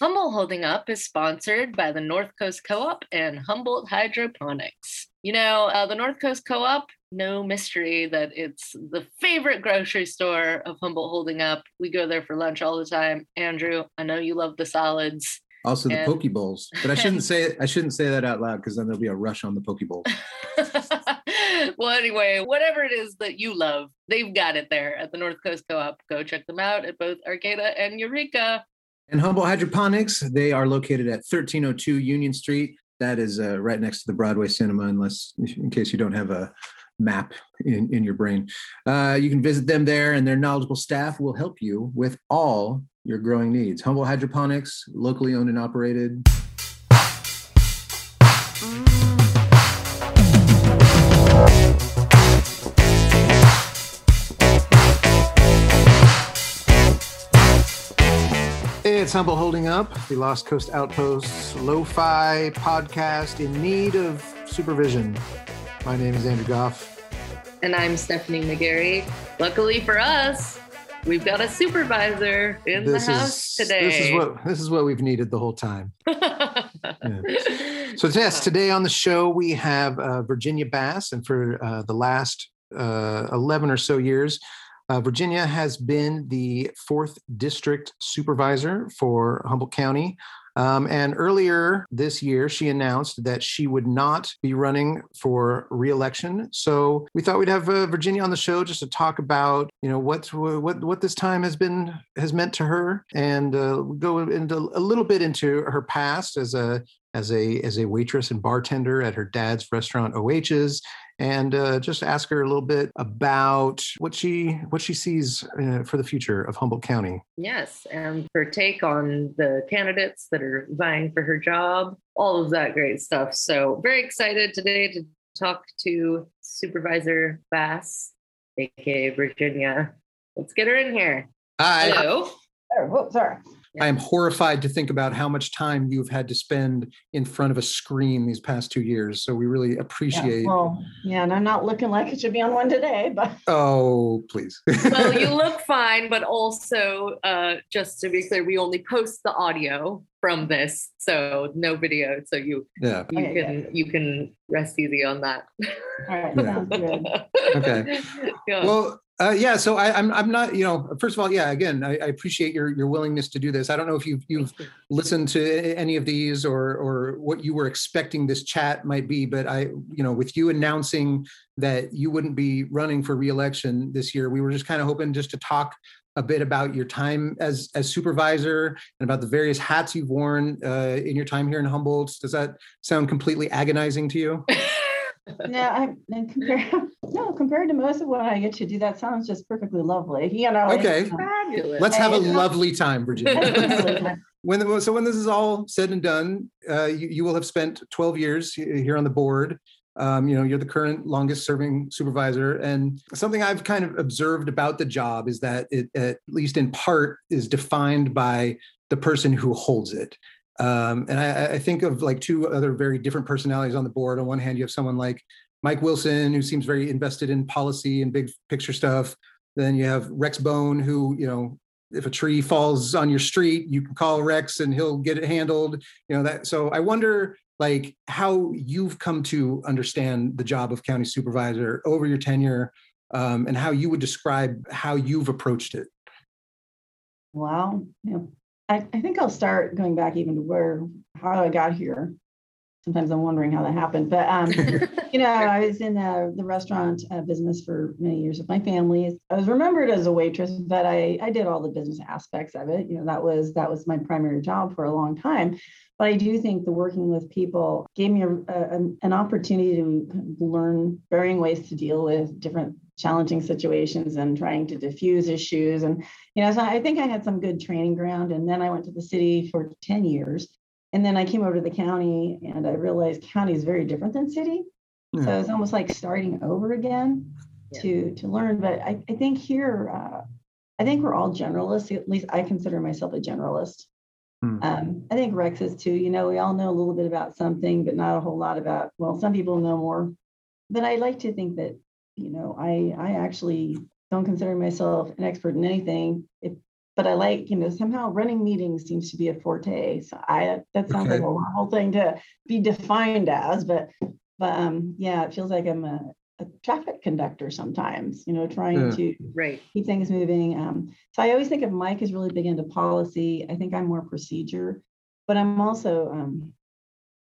Humboldt Holding Up is sponsored by the North Coast Co op and Humboldt Hydroponics. You know, uh, the North Coast Co op, no mystery that it's the favorite grocery store of Humboldt Holding Up. We go there for lunch all the time. Andrew, I know you love the solids. Also the And- poke bowls, but I shouldn't say. I shouldn't say that out loud because then there'll be a rush on the poke bowl. well, anyway, whatever it is that you love, they've got it there at the North Coast Co op. Go check them out at both Arcata and Eureka. And Humboldt Hydroponics, they are located at 1302 Union Street. That is uh, right next to the Broadway Cinema, unless in case you don't have a map in, in your brain. Uh, you can visit them there, and their knowledgeable staff will help you with all your growing needs. Humboldt Hydroponics, locally owned and operated. It's Humboldt Holding Up, the Lost Coast Outposts lo fi podcast in need of supervision. My name is Andrew Goff. And I'm Stephanie McGarry. Luckily for us, we've got a supervisor in This the house is today. this is what this is what we've needed the whole time. So yes, today on the show we have uh, Virginia Bass, and for uh, the last uh, eleven or so years, uh, Virginia has been the fourth district supervisor for Humboldt County. Um, and earlier this year, she announced that she would not be running for reelection. So we thought we'd have uh, Virginia on the show just to talk about, you know, what what what this time has been has meant to her, and uh, go into a little bit into her past as a as a as a waitress and bartender at her dad's restaurant OH's, and uh, just ask her a little bit about what she what she sees uh, for the future of Humboldt County. yes, and her take on the candidates that are vying for her job, all of that great stuff. So, very excited today to talk to Supervisor Bass, aka Virginia. Let's get her in here. I, Hello. Oh, whoops, sorry. I am horrified to think about how much time you've had to spend in front of a screen these past two years. So we really Yeah, appreciate. well, yeah, and I'm not looking like it should be on one today, but oh, please. well, you look fine, but also, uh, just to be clear, we only post the audio from this, so no video. So you yeah. you Okay, can you can rest easy on that. all right, Yeah. sounds good. Okay. Yeah. Well, uh, yeah. So I, I'm I'm not. You know, first of all, yeah. Again, I, I appreciate your your willingness to do this. I don't know if you've you've listened to any of these or or what you were expecting this chat might be, but I, you know, with you announcing that you wouldn't be running for reelection this year, we were just kind of hoping just to talk a bit about your time as as supervisor and about the various hats you've worn uh, in your time here in Humboldt. Does that sound completely agonizing to you? No, I and compared no compared to most of what I get to do, that sounds just perfectly lovely. You know. it's, Okay. um, Fabulous. Let's have a lovely time, Virginia. when the, so when this is all said and done, uh, you, you will have spent 12 years here on the board. Um, you know, you're the current longest serving supervisor. And something I've kind of observed about the job is that it, at least in part, is defined by the person who holds it. Um, and I, I think of like two other very different personalities on the board. On one hand, you have someone like Mike Wilson, who seems very invested in policy and big picture stuff. Then you have Rex Bohn, who, you know, if a tree falls on your street, you can call Rex and he'll get it handled. You know that. So I wonder, like, how you've come to understand the job of county supervisor over your tenure, um, and how you would describe how you've approached it. Wow. I, I think I'll start going back even to where how I got here. Sometimes I'm wondering how that happened, but um, you know, I was in uh, the restaurant uh, business for many years with my family. I was remembered as a waitress, but I, I did all the business aspects of it. You know, that was that was my primary job for a long time. But I do think the working with people gave me a, a, an opportunity to learn varying ways to deal with different challenging situations and trying to diffuse issues. And you know, so I think I had some good training ground. And then I went to the city for 10 years. And then I came over to the county and I realized county is very different than city. So it's almost like starting over again Yeah. to to learn. But I, I think here, uh, I think we're all generalists. At least I consider myself a generalist. Hmm. Um, I think Rex is too. You know, we all know a little bit about something, but not a whole lot about. Well, some people know more. But I like to think that you know I I actually don't consider myself an expert in anything. If but I like, you know, somehow running meetings seems to be a forte. So I that sounds okay. like a horrible thing to be defined as, but but um yeah, it feels like I'm a, a traffic conductor sometimes, you know, trying yeah. to right. keep things moving. Um, so I always think of Mike as really big into policy. I think I'm more procedure, but I'm also um,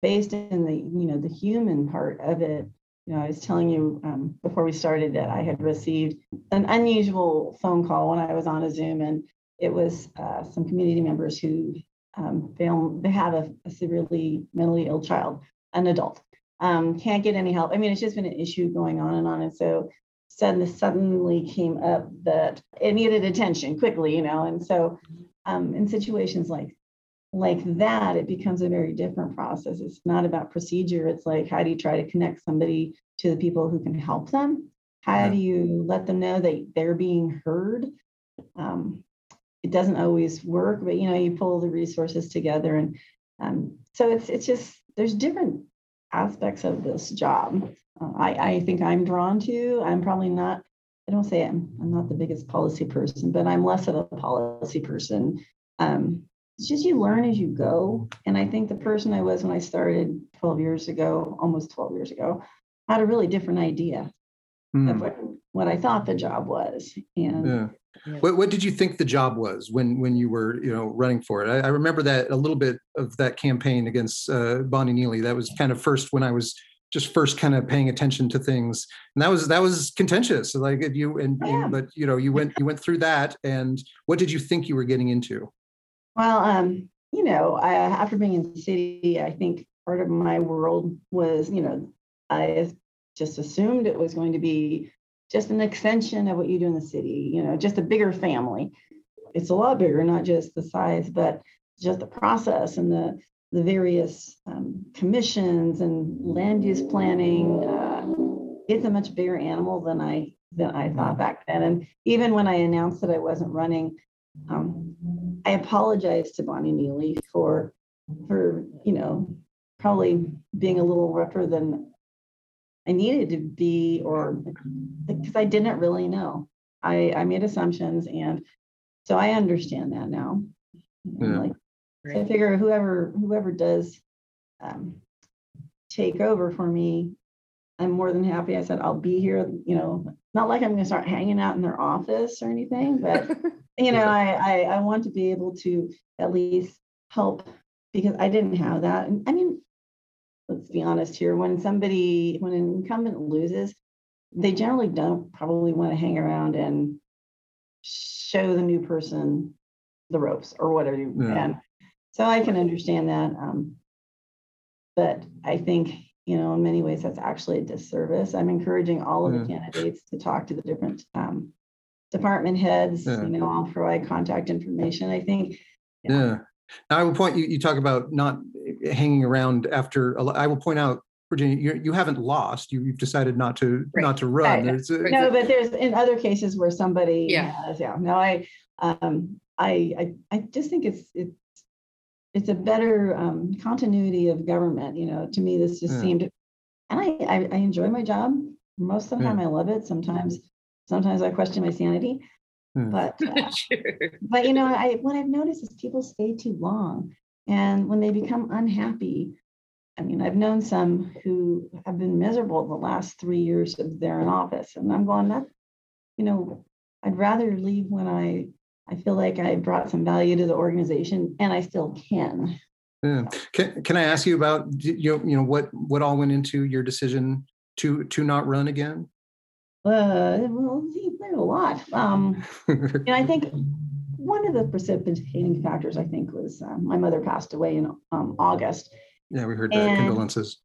based in the you know the human part of it you know, I was telling you um, before we started that I had received an unusual phone call when I was on a Zoom, and it was uh, some community members who um, they have a, a, severely mentally ill child, an adult, um, can't get any help. I mean, it's just been an issue going on and on, and so suddenly suddenly came up that it needed attention quickly, you know, and so um, in situations like like that, it becomes a very different process. It's not about procedure. It's like, how do you try to connect somebody to the people who can help them? How do you let them know that they're being heard? Um, it doesn't always work, but you know, you pull the resources together, and um, so it's it's just there's different aspects of this job. Uh, I I think I'm drawn to. I'm probably not. I don't say I'm I'm not the biggest policy person, but I'm less of a policy person. Um, it's just you learn as you go. And I think the person I was when I started 12 years ago, almost 12 years ago, had a really different idea mm. of hmm. what, what I thought the job was. And yeah. Yeah. What, what did you think the job was when when you were you know running for it? I, I remember that a little bit of that campaign against uh, Bonnie Neely. That was kind of first when I was just first kind of paying attention to things, and that was that was contentious. Like you and, yeah. and but you know you went you went through that, and what did you think you were getting into? Well, um, you know, I, after being in the city, I think part of my world was, you know, I just assumed it was going to be just an extension of what you do in the city, you know, just a bigger family. It's a lot bigger, not just the size, but just the process and the the various um, commissions and land use planning. Uh, it's a much bigger animal than I than I thought back then. And even when I announced that I wasn't running, um, I apologize to Bonnie Neely for for you know probably being a little rougher than I needed to be, or because I didn't really know. I I made assumptions, and so I understand that now. Yeah. Like, I figure whoever whoever does um, take over for me, I'm more than happy. I said I'll be here. You know, not like I'm going to start hanging out in their office or anything, but you know, I, I I want to be able to at least help because I didn't have that. And I mean, let's be honest here. When somebody, when an incumbent loses, they generally don't probably want to hang around and show the new person the ropes or whatever you yeah. can. So I can understand that. Um, but I think you know, in many ways, that's actually a disservice. I'm encouraging all of the candidates to talk to the different um, department heads. Yeah. You know, I'll provide contact information. I think. Yeah. yeah. Now, I will point you. You talk about not hanging around after. I will point out, Virginia, you, you haven't lost. You, have decided not to right. not to run. Right. no, but there's in other cases where somebody. Yeah. Has, yeah. No, I. Um, I, I I just think it's it's it's a better um, continuity of government. You know, to me, this just yeah. seemed, and I, I, I enjoy my job. Most of the time, yeah. I love it. Sometimes, sometimes I question my sanity. Yeah. But, uh, sure. but you know, I what I've noticed is people stay too long, and when they become unhappy, I mean, I've known some who have been miserable the last three years of their in office, and I'm going that, you know, I'd rather leave when I I feel like I brought some value to the organization, and I still can. Yeah. Can Can I ask you about you know, you know what what all went into your decision to to not run again? Uh, well, there's a lot. Um, and I think one of the precipitating factors, I think, was uh, my mother passed away in um, August. Yeah, we heard that. And, Condolences.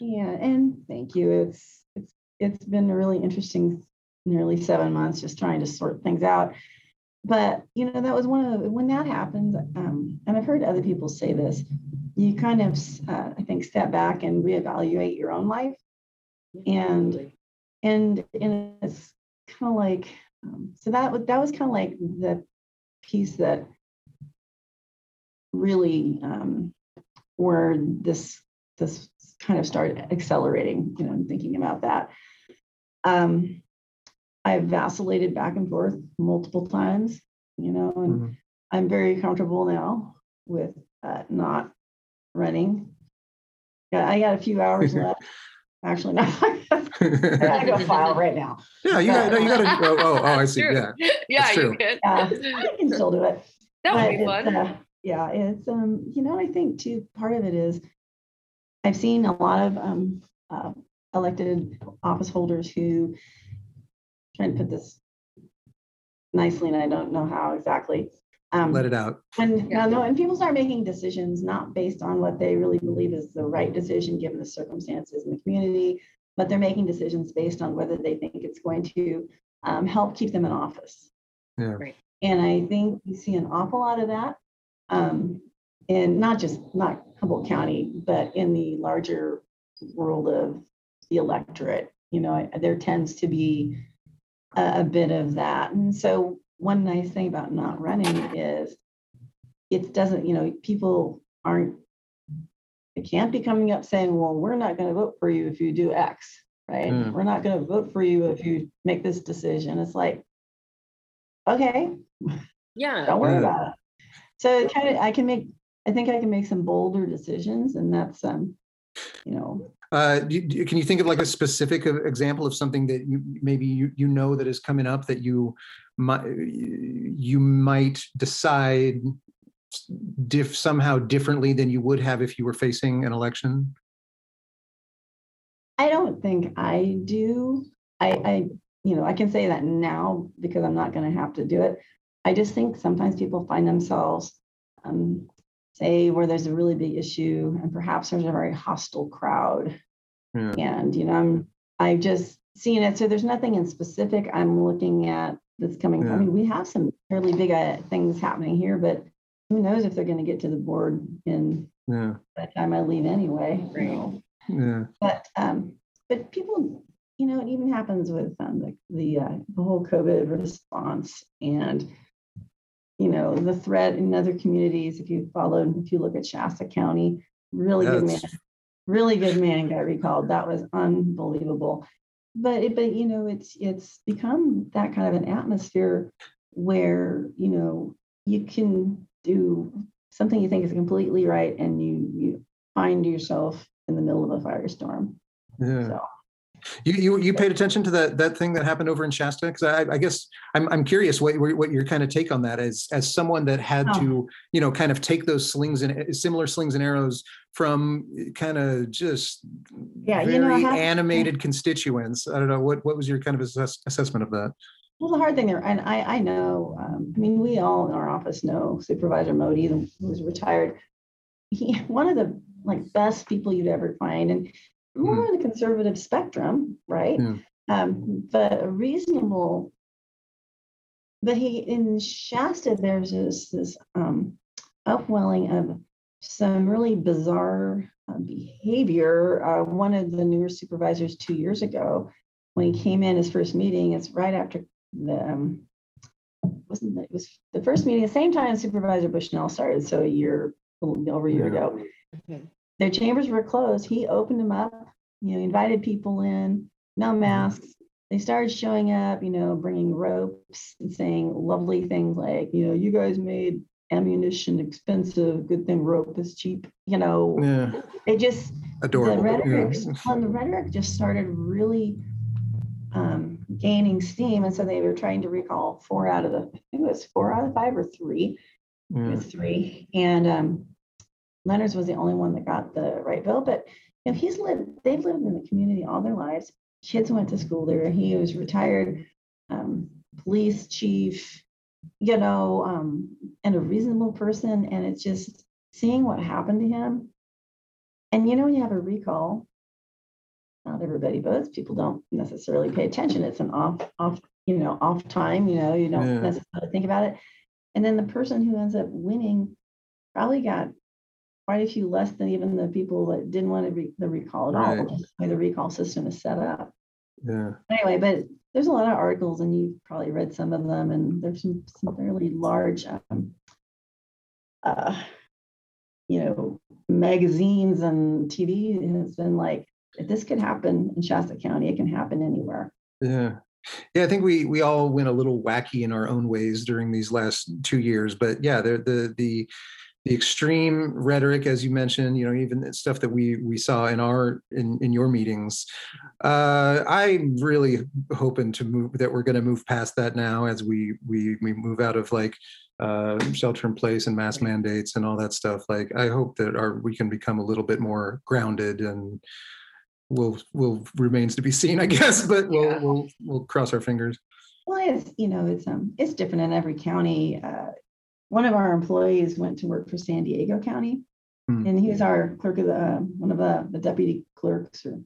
Yeah, and thank you. It's it's it's been a really interesting nearly seven months just trying to sort things out but you know that was one of the, when that happens um, and i've heard other people say this you kind of uh, i think step back and reevaluate your own life and and and it's kind of like um, so that that was kind of like the piece that really um, where this this kind of started accelerating you know thinking about that um, I've vacillated back and forth multiple times, you know, and mm-hmm. I'm very comfortable now with uh, not running. Yeah, I got a few hours left. Actually, no, I gotta go file right now. Yeah, you got. No, you got to. Oh, oh, oh, I see. True. Yeah. Yeah, That's you true. could. Yeah, I can still do it. That would But be it's, fun. uh, Yeah, it's, um, you know, I think too, part of it is I've seen a lot of, um, uh, elected office holders who trying to put this nicely, and I don't know how exactly. Um, Let it out. when, Yeah. no, no, and people start making decisions not based on what they really believe is the right decision, given the circumstances in the community, but they're making decisions based on whether they think it's going to, um, help keep them in office. Yeah. Right. And I think you see an awful lot of that. Um, and not just, not Humboldt County, but in the larger world of the electorate, you know, I- there tends to be a, a bit of that. And so one nice thing about not running is it doesn't, you know, people aren't, they can't be coming up saying, well, we're not going to vote for you if you do X, right? Mm. We're not going to vote for you if you make this decision. It's like, okay, Yeah. don't worry Yeah. about it. So it kind of, I can make, I think I can make some bolder decisions and that's, um, you know, Uh, do, do- can you think of like a specific example of something that you maybe you you know that is coming up that you might you might decide diff somehow differently than you would have if you were facing an election? I don't think I do. I, I, you know, I can say that now because I'm not going to have to do it. I just think sometimes people find themselves, um, say where there's a really big issue and perhaps there's a very hostile crowd. Yeah. And, you know, I'm, I've just seen it. So there's nothing in specific I'm looking at that's coming. I mean, we have some fairly big uh, things happening here, but who knows if they're going to get to the board in Yeah, by the time I leave anyway. you Right. know yeah, but um but people you know it even happens with um the the, uh, the whole covid response and you know the threat in other communities if you followed if you look at shasta county really good man really good man got recalled that was unbelievable but it, but you know it's it's become that kind of an atmosphere where you know you can do something you think is completely right and you you find yourself in the middle of a firestorm yeah. so You you you paid attention to that that thing that happened over in Shasta? Because I, I guess I'm I'm curious what what your kind of take on that as as someone that had Oh. to you know kind of take those slings and similar slings and arrows from kind of just Yeah, very you know, have- animated constituents. I don't know what what was your kind of assess, assessment of that? well the hard thing there and i i know um, i mean we all in our office know supervisor Moty the- who's retired he one of the like best people you'd ever find and more on the conservative spectrum right Yeah. um but a reasonable but he in shasta there's this this um upwelling of some really bizarre uh, behavior uh, one of the newer supervisors two years ago when he came in his first meeting it's right after the um, wasn't it, it was the first meeting the same time supervisor bushnell started so a year a little over a year Yeah. ago Mhm. their chambers were closed he opened them up you know invited people in no masks they started showing up you know bringing ropes and saying lovely things like you know you guys made ammunition expensive good thing rope is cheap you know Yeah, they just adorable. the rhetoric, yeah. well, the rhetoric just started really um, gaining steam, and so they were trying to recall four out of the, I think it was four out of five or three. It was three, and um, Leonard's was the only one that got the right bill. But you know, he's lived, they've lived in the community all their lives. Kids went to school there. He was retired um, police chief, you know, um, and a reasonable person. And it's just seeing what happened to him and you know, when you have a recall, not everybody votes. People don't necessarily pay attention. It's an off, off, you know, off time. You know, you don't Yeah. necessarily think about it. And then the person who ends up winning probably got quite a few less than even the people that didn't want to re- the recall at all. Right. Just the way the recall system is set up. yeah. Anyway, but there's a lot of articles, and you've probably read some of them, and there's some, some fairly large, um, uh, you know, magazines and TV has been like, if this could happen in Shasta County, it can happen anywhere. Yeah. Yeah, I think we we all went a little wacky in our own ways during these last two years. But yeah, the the the the extreme rhetoric, as you mentioned, you know, even stuff that we we saw in our in in your meetings. Uh, I'm really hoping to move that we're going to move past that now as we we we move out of like uh, shelter in place and mask mandates and all that stuff. Like, I hope that our we can become a little bit more grounded and will will remains to be seen, I guess. But we'll Yeah. we'll we'll cross our fingers. Well, it's, you know, it's, um, it's different in every county. Uh, One of our employees went to work for San Diego County. Hmm. And he was our clerk of the, uh, one of the, the deputy clerks or.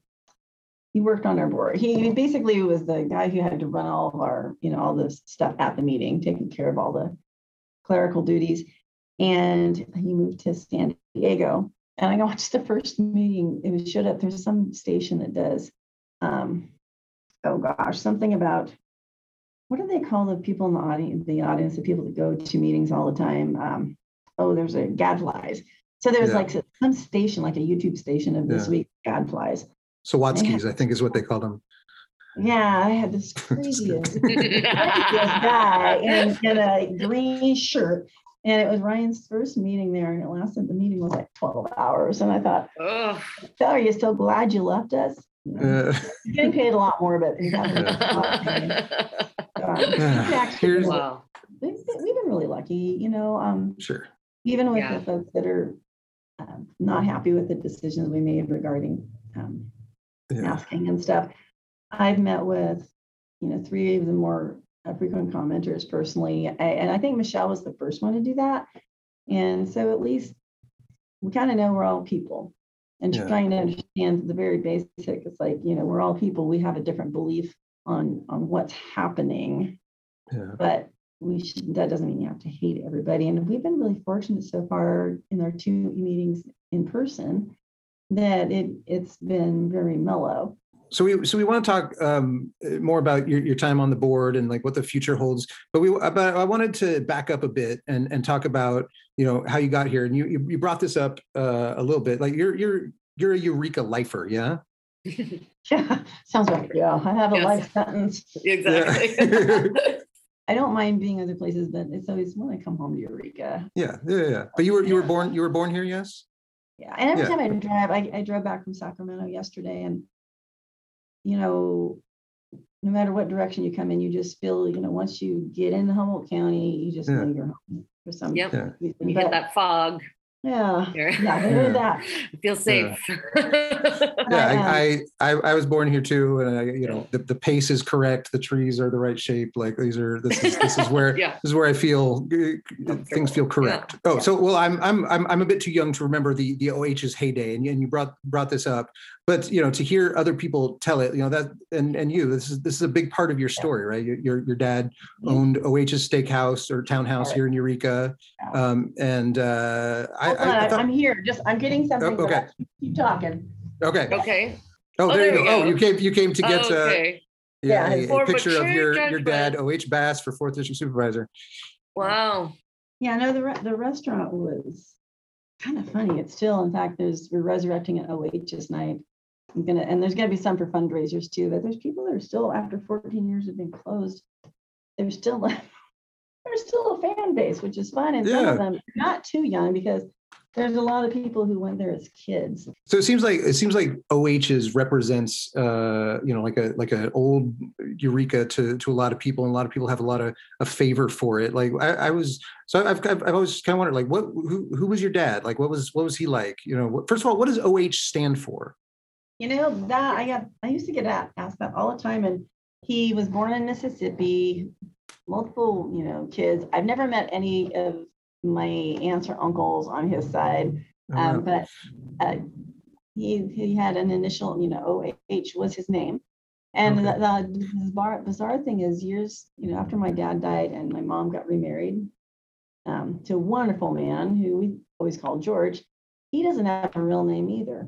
He worked on our board. He basically was the guy who had to run all of our, you know, all this stuff at the meeting, taking care of all the clerical duties. And he moved to San Diego. And I watched the first meeting, it was showed up, there's some station that does, um, oh gosh, something about what do they call the people in the audience, the audience, the people that go to meetings all the time? Um, oh, there's a gadflies. So there's Yeah. like some station, like a YouTube station of this Yeah. week, gadflies. Sawatskis, I think is what they called them. Yeah, I had this craziest, craziest guy in, in a green shirt. And it was Ryan's first meeting there, and it lasted, the meeting was like 12 hours. And I thought, Ugh. "So are you so glad you left us? You know, Uh, getting paid a lot more, but he's having a lot of pain. He's actually Here's- wow. we've been we've been really lucky, you know, um, sure. even with Yeah. the folks that are um, not happy with the decisions we made regarding um, Yeah. masking and stuff. I've met with, you know, three of the more uh, frequent commenters personally, a- and I think Michelle was the first one to do that. And so at least we kind of know we're all people and Yeah. trying to understand the very basic. It's like, you know, we're all people. We have a different belief on on what's happening Yeah. but we should, that doesn't mean you have to hate everybody. And we've been really fortunate so far in our two meetings in person that it it's been very mellow. So we so we want to talk um, uh, more about your, your time on the board and like what the future holds. But we but I wanted to back up a bit and and talk about you know how you got here. And you you, you brought this up uh, a little bit. Like you're you're you're a Eureka lifer, yeah. Yeah, sounds like yeah. I have a Yes. life sentence. exactly. I don't mind being other places, but it's always when I come home to Eureka. Yeah, yeah, yeah. But you were you were born you were born here, yes. Yeah, and every Yeah. time I drive, I, I drove back from Sacramento yesterday, and you know, no matter what direction you come in, you just feel, you know, once you get into Humboldt County, you just Yeah. know you're home for some Yep. Yeah. reason. you But, get that fog. Yeah, Here. yeah, there is that. Feel safe. Yeah, I, I I I was born here too, and I you know the, the pace is correct. The trees are the right shape. Like these are this is this is where yeah. this is where I feel uh, things feel correct. Oh, so well, I'm I'm I'm I'm a bit too young to remember the the OH's heyday, and, and you brought brought this up, but you know to hear other people tell it, you know that and and you, this is this is a big part of your story, right? Your your, your dad Yeah. owned OH's steakhouse or townhouse Right. here in Eureka, Yeah. um, and uh, I, Hold I, on, I I thought, am here. Just I'm getting something. but okay. I- Keep talking. okay, Okay. oh Oh, there you there go. Oh, you came you came to get uh, okay. yeah, Yeah, a- a, picture of mature your your dad. OH Bass for fourth district supervisor. Wow. Yeah, no, the re- the restaurant was kind of funny. It's still, in fact, there's we're resurrecting an OH's night. I'm gonna and there's gonna be some for fundraisers too. But there's people that are still after 14 years of being closed. There's still there's still a fan base, which is fun, and some of them not too young because there's a lot of people who went there as kids. So it seems like it seems like OH's represents uh you know like a like an old Eureka to to a lot of people and a lot of people have a lot of a favor for it. Like I, I was so I've, I've I've always kind of wondered like what who who was your dad? Like what was what was he like? You know, what, first of all, what does OH stand for? You know that I got I used to get asked that all the time, and he was born in Mississippi, multiple you know kids. I've never met any of my aunts or uncles on his side, Oh, wow. um, but uh, he he had an initial you know OH was his name, and Okay. the, the bizarre bizarre thing is years you know after my dad died and my mom got remarried um, to a wonderful man who we always called George. He doesn't have a real name either.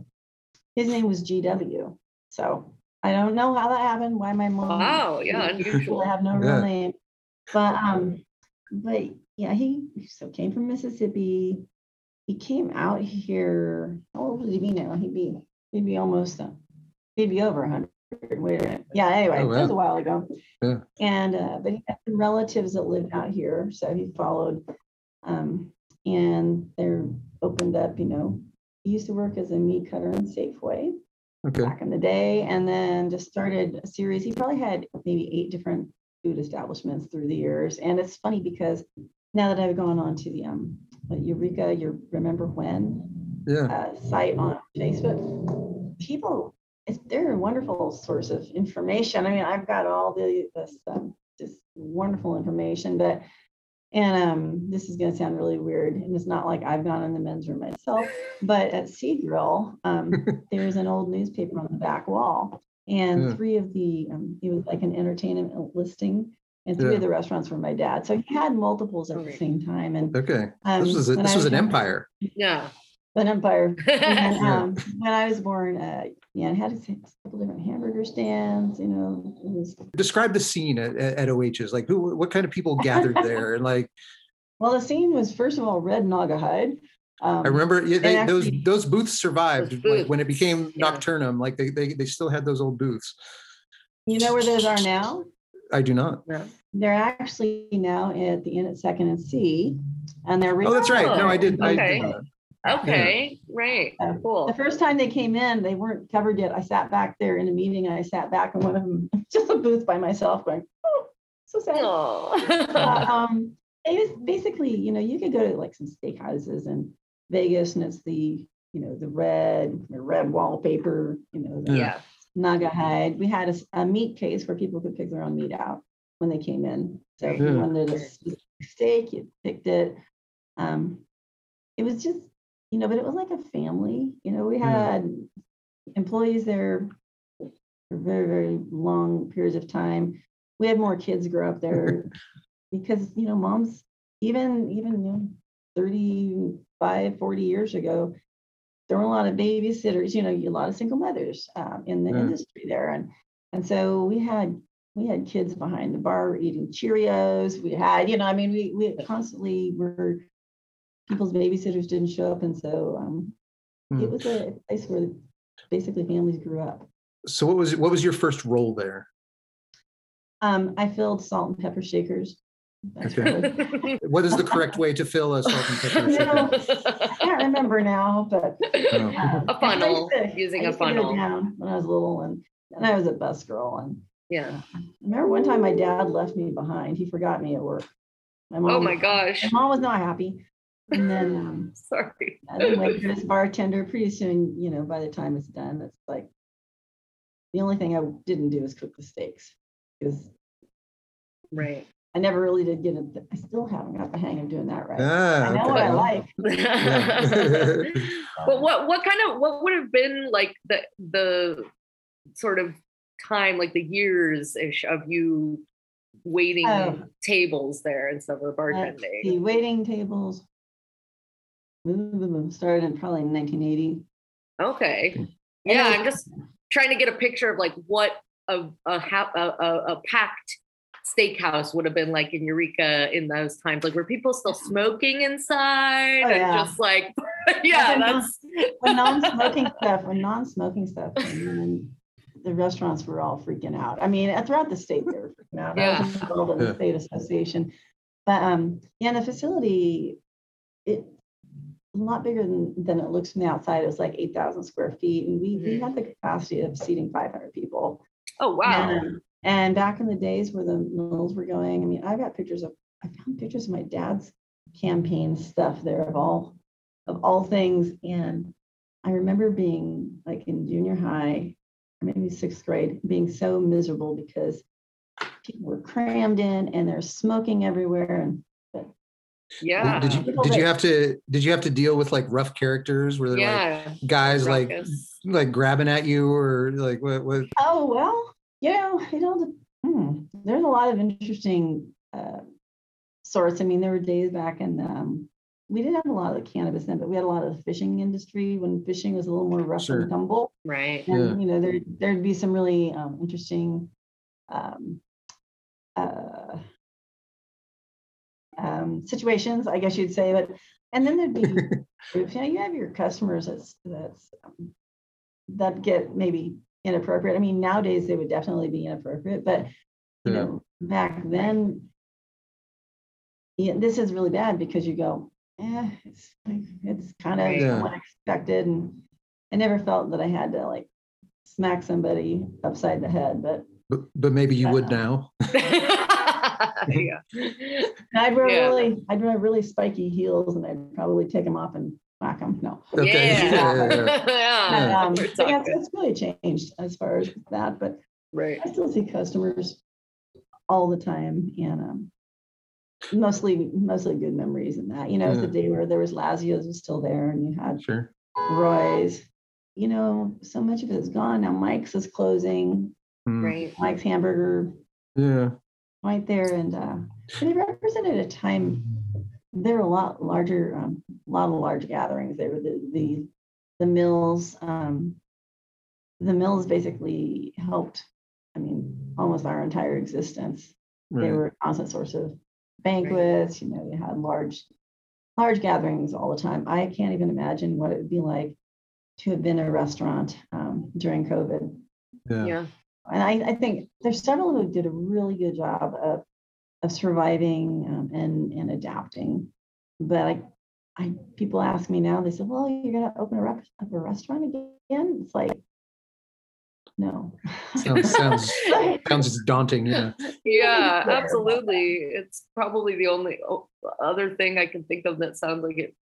His name was GW. So I don't know how that happened. Why my mom? Wow. Yeah. unusual. I Unusual. have no Yeah. real name. But um, but yeah, he so came from Mississippi. He came out here. How old would he be now? He'd be he'd be almost uh, he'd be over hundred Wait a minute. Yeah, anyway, Oh, it was a while ago. Yeah. And, uh, but he had some relatives that lived out here, so he followed. Um, and they're opened up, you know, he used to work as a meat cutter in Safeway Okay. back in the day and then just started a series. He probably had maybe eight different food establishments through the years. And it's funny because now that I've gone on to the um Eureka, you remember when Yeah. uh, site on Facebook, people, it's, they're a wonderful source of information. I mean, I've got all the this um, just wonderful information, but and um, this is going to sound really weird, and it's not like I've gone in the men's room myself, but at Sea Grill, um, there's an old newspaper on the back wall, and Yeah. three of the um, it was like an entertainment listing, and three Yeah. of the restaurants were my dad, so he had multiples at the same time, and Okay. um, This was a, this was an empire. Yeah. An empire. And, um, when I was born, uh, yeah, it had a couple different hamburger stands, you know, it was, Describe the scene at, at at OH's. Like who, what kind of people gathered there? And like, well, the scene was first of all red Naugahyde. Um, I remember yeah, they, those actually- those booths survived Those like, when it became yeah. Nocturnum. Like they, they they still had those old booths. You know where those are now? I do not. They're actually now at the Inn at Second and C, and they're. Oh, that's right. No, I did. I Okay. did not. Okay. Right. Uh, Cool. The first time they came in, they weren't covered yet. I sat back there in a meeting, and I sat back in one of them, just a booth by myself, going, "Oh, so sad." Uh, um, it was basically, you know, you could go to like some steakhouses in Vegas and it's the, you know, the red, the red wallpaper, you know, the yeah. Naugahyde. We had a meat case where people could pick their own meat out when they came in. So if Yeah. you wanted a steak, you picked it. Um, it was just, you know, but it was like a family. You know, we Yeah. had employees there for very, very long periods of time. We had more kids grow up there because, you know, moms, even, even you know, 35, 40 years ago, there were a lot of babysitters, you know, a lot of single mothers um, in the Yeah. industry there. And, and so we had, we had kids behind the bar eating Cheerios. We had, you know, I mean, we, we constantly were, people's babysitters didn't show up. And so um, Hmm. it was a place where basically families grew up. So what was what was your first role there? Um, I filled salt and pepper shakers. That's Okay. really- What is the correct way to fill a salt and pepper You know, shaker? I can't remember now, but Oh. uh, A funnel, to- using I a used to go funnel. down When I was little and, and I was a bus girl and Yeah. I remember one time my dad left me behind. He forgot me at work. My mom, Oh my gosh. My mom was not happy. And then, um, Sorry. I then went to this bartender. Pretty soon, you know, by the time it's done, it's like the only thing I didn't do is cook the steaks because Right. I never really did get it. I still haven't got the hang of doing that right. Ah, I know okay. what I like. but what what kind of what would have been like the the sort of time like the years ish of you waiting Oh. tables there instead of Let's bartending see, waiting tables. Ooh, Started in probably 1980. okay yeah know- i'm just trying to get a picture of like what a a, ha- a, a, a packed steakhouse would have been like in eureka in those times like were people still smoking inside Oh, and just like yeah Nothing that's When non-smoking stuff, when non-smoking stuff came in, the restaurants were all freaking out. I mean, throughout the state, they were freaking out. I was involved in the state association. But um, yeah, and the facility, it a lot bigger than, than it looks from the outside. It was like 8,000 square feet. And we, we had the mm-hmm. capacity of seating 500 people. oh wow And, and back in the days where the mills were going, I mean, I got pictures of, I found pictures of my dad's campaign stuff there of all, of all things. And I remember being like in junior high, or maybe sixth grade, being so miserable because people were crammed in and they're smoking everywhere. And yeah Did you People did you have to did you have to deal with like rough characters where they're like guys like Ruckus. like grabbing at you or like what what Oh, well, you know, you know, hmm, there's a lot of interesting uh, sorts. I mean, there were days back in, um, we didn't have a lot of the cannabis then, but we had a lot of the fishing industry when fishing was a little more rough Sure. and tumble. right And, you know, there, there'd be some really um, interesting um, uh, um, situations, I guess you'd say, but, and then there'd be groups, you know, you have your customers that's, that's, um, that get maybe inappropriate. I mean, nowadays they would definitely be inappropriate, but you Yeah. know, back then, yeah, this is really bad because you go, eh, it's like, it's kind of Yeah. unexpected, and I never felt that I had to like smack somebody upside the head, but But, but maybe you would Uh, now. yeah. I'd wear Yeah. really, I'd wear really spiky heels, and I'd probably take them off and whack them. No. Okay. Yeah. Yeah, yeah, But, um, yeah, it's, it's really changed as far as that, but Right. I still see customers all the time and um, mostly, mostly good memories in that. You know, it's the day where there was Lazio's was still there and you had Sure. Roy's. You know, so much of it is gone now. Mike's is closing. Mm, Right. Mike's Hamburger Yeah. Right there, and uh, and it represented a time. There were a lot larger, um, a lot of large gatherings. There were the the the mills. Um, the mills basically helped. I mean, almost our entire existence. They were a constant source of banquets. You know, you had large, large gatherings all the time. I can't even imagine what it would be like to have been a restaurant um, during COVID. Yeah. Yeah. And I, I think there's several who did a really good job of of surviving um, and and adapting. But I, I people ask me now. They said, "Well, you're gonna open a, rep, up a restaurant again?" It's like, no. Sounds sounds sounds daunting. Yeah. Yeah, absolutely. It's probably the only other thing I can think of that sounds like it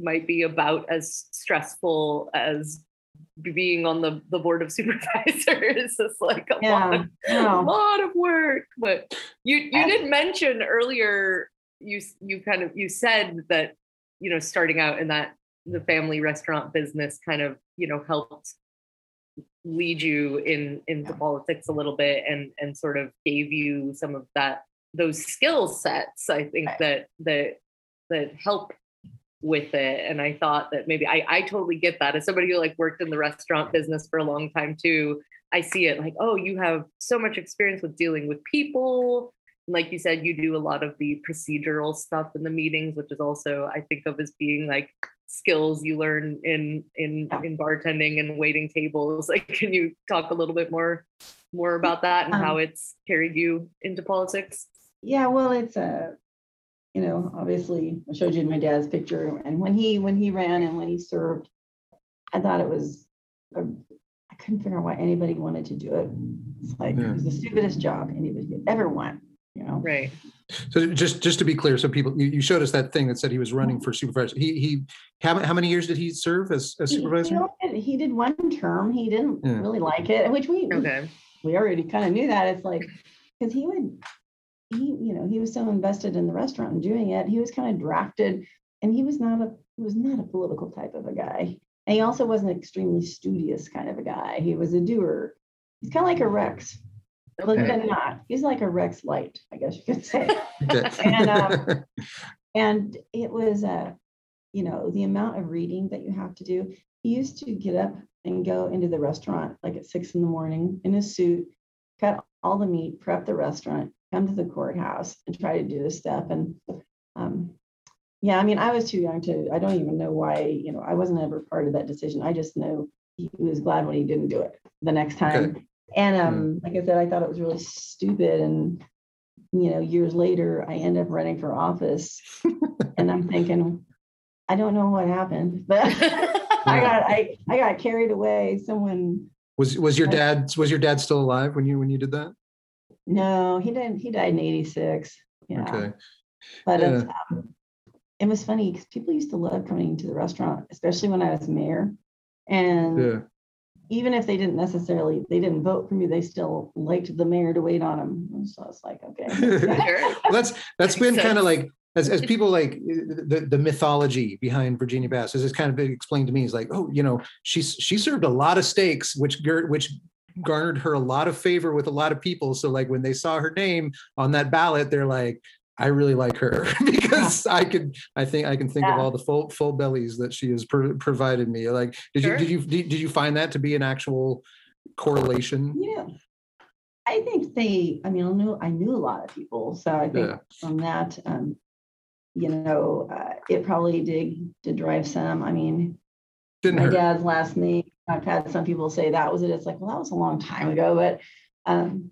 might be about as stressful as being on the, the board of supervisors. is like a lot, Yeah, of, no. lot of work. But you you did mention earlier you you kind of you said that you know starting out in that the family restaurant business kind of you know helped lead you in into Yeah. politics a little bit and and sort of gave you some of that those skill sets i think Right. that that that help with it and i thought that maybe i i totally get that as somebody who like worked in the restaurant business for a long time too i see it like oh you have so much experience with dealing with people. Like you said you do a lot of the procedural stuff in the meetings which is also i think of as being like skills you learn in in in bartending and waiting tables. Like can you talk a little bit more more about that and how Um, it's carried you into politics? Yeah, well, it's a, you know, obviously I showed you my dad's picture and when he, when he ran and when he served, I thought it was, a- I couldn't figure out why anybody wanted to do it. It's like, Yeah. it was the stupidest job anybody could ever want, you know? right So just just to be clear, so people you, you showed us that thing that said he was running for supervisor. He he how, how many years did he serve as, as He- he supervisor? only He did one term. He didn't Yeah. really like it, which we, okay we already kind of knew that. It's like, because he would, he, you know, he was so invested in the restaurant and doing it, he was kind of drafted, and he was not a, he was not a political type of a guy. And he also wasn't extremely studious kind of a guy. He was a doer. He's kind of like a Rex, but okay but not. He's like a Rex light, I guess you could say. And, um, And it was, uh, you know, the amount of reading that you have to do. He used to get up and go into the restaurant like at six in the morning in his suit, cut all the meat, prep the restaurant, come to the courthouse and try to do this stuff. And um, yeah, I mean, I was too young to, I don't even know why, you know, I wasn't ever part of that decision. I just know he was glad when he didn't do it the next time. And um, like I said, I thought it was really stupid. And, you know, years later, I end up running for office and I'm thinking, I don't know what happened, but I got I, I got carried away. Someone was was your dad was your dad still alive when you when you did that? No, he didn't. He died in '86. Yeah, Okay. but it's, um, it was funny because people used to love coming to the restaurant, especially when I was mayor. And Yeah. even if they didn't necessarily, they didn't vote for me, they still liked the mayor to wait on them. So it's like, okay. Sure. Well, that's that's Makes been kind of like as, as people like the, the mythology behind Virginia Bass as it's kind of been explained to me is like oh you know she's she served a lot of steaks which gar- which garnered her a lot of favor with a lot of people so like when they saw her name on that ballot they're like I really like her because I could I think I can think of all the full full bellies that she has pro- provided me like did Sure. you did you did, did you find that to be an actual correlation Yeah, I think they, I mean, I knew, I knew a lot of people, so I think Yeah. from that, um, you know, uh, it probably did, did drive some, I mean, Didn't my hurt. dad's last name. I've had some people say that was it. It's like, well, that was a long time ago, but um,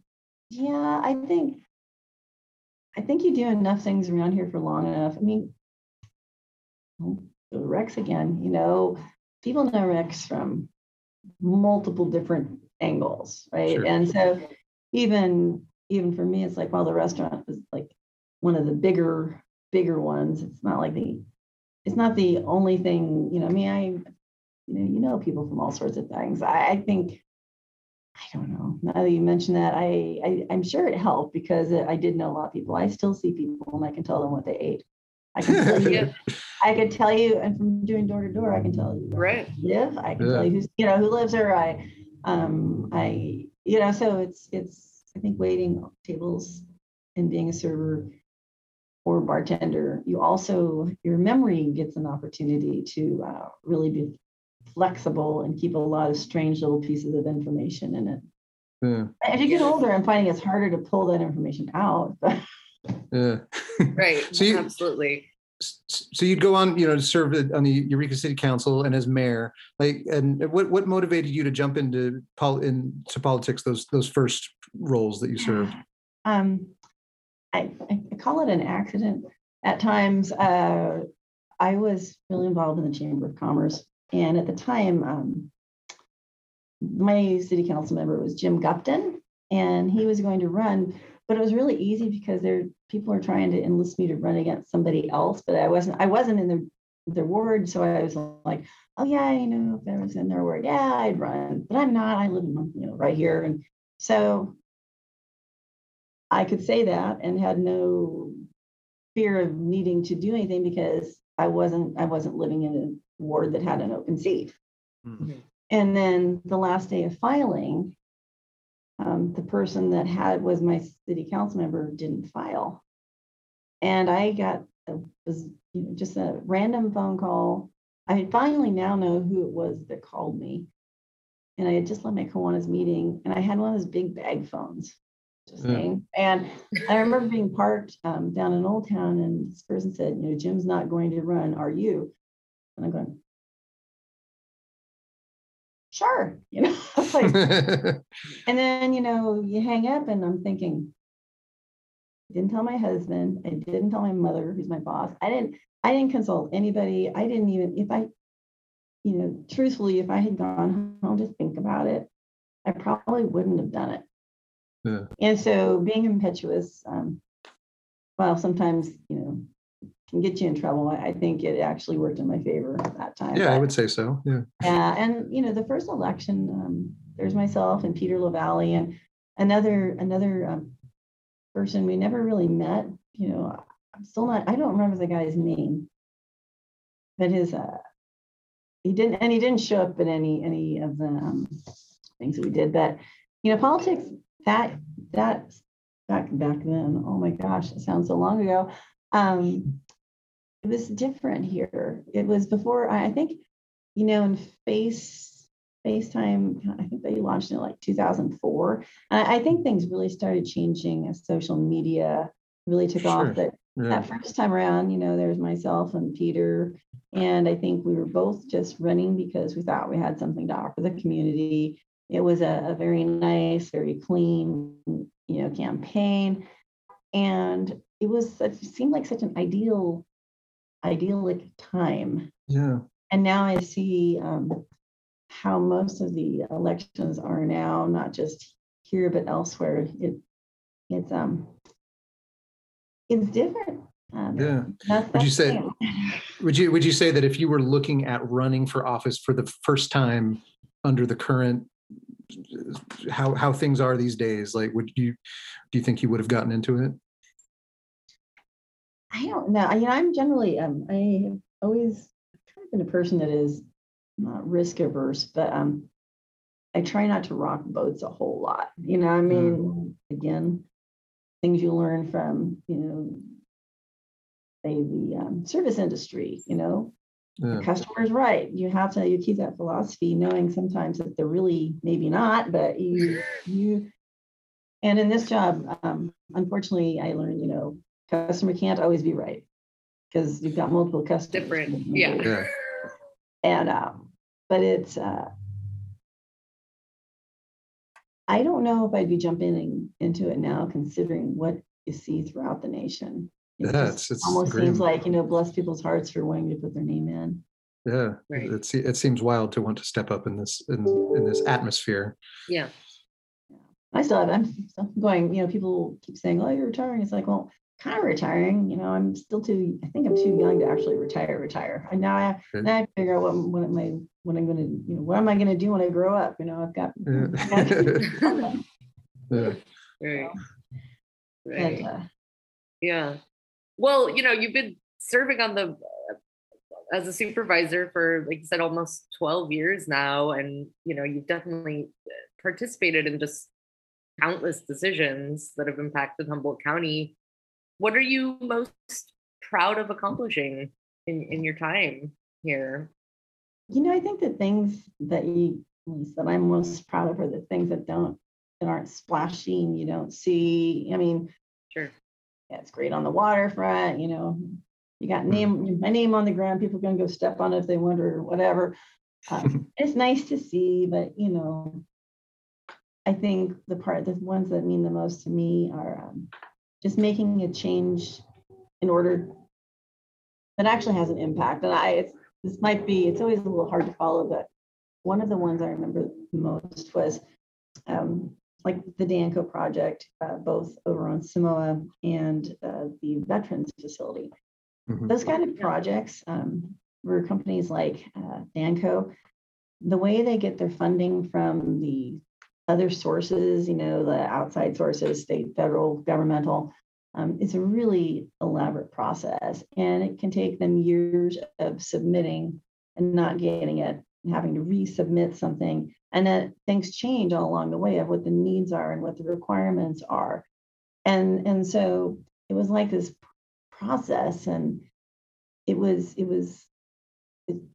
yeah, I think I think you do enough things around here for long enough. I mean, Rex again, you know, people know Rex from multiple different angles, right? Sure. And so even even for me, it's like, well, the restaurant is like one of the bigger, bigger ones. It's not like the it's not the only thing, you know, I mean, I you know, you know people from all sorts of things. I, I think, I don't know. Now that you mention that, I, I I'm sure it helped because I did know a lot of people. I still see people and I can tell them what they ate. I can tell you, I could tell you, and from doing door to door, I can tell you Right. they live. I can Yeah. tell you who's, you know, who lives there. I, um, I, you know, so it's it's. I think waiting tables and being a server or bartender, you also your memory gets an opportunity to uh, really be flexible and keep a lot of strange little pieces of information in it. Yeah, As you get older, I'm finding it's harder to pull that information out. Yeah. Right. So you- Absolutely. S- s- So you'd go on, you know, to serve on the Eureka City Council and as mayor. Like, and what what motivated you to jump into pol into politics? Those those first roles that you served. um, I, I I call it an accident. At times, uh, I was really involved in the Chamber of Commerce, and at the time, um, my city council member was Jim Gupton, and he was going to run. But it was really easy because there people were trying to enlist me to run against somebody else, but I wasn't. I wasn't in their their ward, so I was like, oh yeah, you know, if I was in their ward, yeah, I'd run. But I'm not. I live in you know right here, and so I could say that and had no fear of needing to do anything because I wasn't I wasn't living in a ward that had an open seat. Mhm. And then the last day of filing, um, the person that had was my city council member didn't file, and I got a, was you know just a random phone call. I finally now know who it was that called me, and I had just left my Kiwanis meeting, and I had one of those big bag phones, just Yeah. saying. And I remember being parked um, down in Old Town, and this person said, "You know, Jim's not going to run. Are you?" And I'm going, "Sure." You know, like, and then you know, you hang up, and I'm thinking, I didn't tell my husband. I didn't tell my mother, who's my boss. I didn't. I didn't consult anybody. I didn't even. If I, you know, truthfully, if I had gone home to think about it, I probably wouldn't have done it. Yeah. And so, being impetuous, um, well, sometimes you know, can get you in trouble. I, think it actually worked in my favor at that time. yeah, I would say so. Yeah. yeah, and you know, the first election, um, there's myself and Peter La Vallee and another another um, person we never really met. You know, I'm still not. I don't remember the guy's name, but his uh, he didn't, and he didn't show up at any any of the um, things that we did. But you know, politics that that back back then. Oh my gosh, it sounds so long ago. Um, it was different here. It was before. I I think you know, in Face FaceTime, I think they launched in like 2004. And I I think things really started changing as social media really took Sure. off. But Yeah. that first time around, you know, there's myself and Peter, and I think we were both just running because we thought we had something to offer the community. It was a, a very nice, very clean, you know, campaign, and it was it seemed like such an ideal, idyllic time. Yeah. And now I see um, how most of the elections are now, not just here but elsewhere. It it's um it's different. Um, Yeah. that's- Would you say- Would you would you say that if you were looking at running for office for the first time under the current how how things are these days, like would you do you think you would have gotten into it? I don't know. I, you know, I'm generally um I have always kind of been a person that is not risk averse, but um I try not to rock boats a whole lot. You know, I mean, again, things you learn from, you know, say the um, service industry, you know, Yeah. the customer's right. You have to you keep that philosophy, knowing sometimes that they're really maybe not, but you you and in this job, um, unfortunately, I learned, you know, customer can't always be right because you've got multiple customers. Different. Yeah. Yeah. And um, but it's, uh, I don't know if I'd be jumping in- into it now, considering what you see throughout the nation. It Yeah, just it's- it's Almost grim. seems like, you know, bless people's hearts for wanting to put their name in. Yeah, Right. it, it seems wild to want to step up in this in, in this atmosphere. Yeah. I still have, I'm still going, you know, people keep saying, oh, you're retiring. It's like, well, kind of retiring, you know, I'm still too, I think I'm too young to actually retire, retire. And now I, Okay. now I figure out what, what am I, what I'm gonna, you know, what am I gonna do when I grow up? You know, I've got. Yeah. Yeah. Right. But, Right. uh, Yeah. Well, you know, you've been serving on the as a supervisor for, like you said, almost 12 years now. And, you know, you've definitely participated in just countless decisions that have impacted Humboldt County. What are you most proud of accomplishing in, in your time here? You know, I think the things that you, that I'm most proud of are the things that don't, that aren't splashing, you don't see. I mean, Sure. yeah, it's great on the waterfront, you know, you got name, my name on the ground, people can go step on it if they want or whatever. Um, It's nice to see, but you know, I think the part, the ones that mean the most to me are um, just making a change in order that actually has an impact. And I, it's, this might be, it's always a little hard to follow, but one of the ones I remember most was um, like the Danco project, uh, both over on Samoa and uh, the Veterans Facility. Mhm. Those kind of projects, um, where companies like uh, Danco, the way they get their funding from the other sources, you know, the outside sources, state, federal, governmental, um, it's a really elaborate process and it can take them years of submitting and not getting it, having to resubmit something. And then things change all along the way of what the needs are and what the requirements are. And, and so it was like this process and it was, it was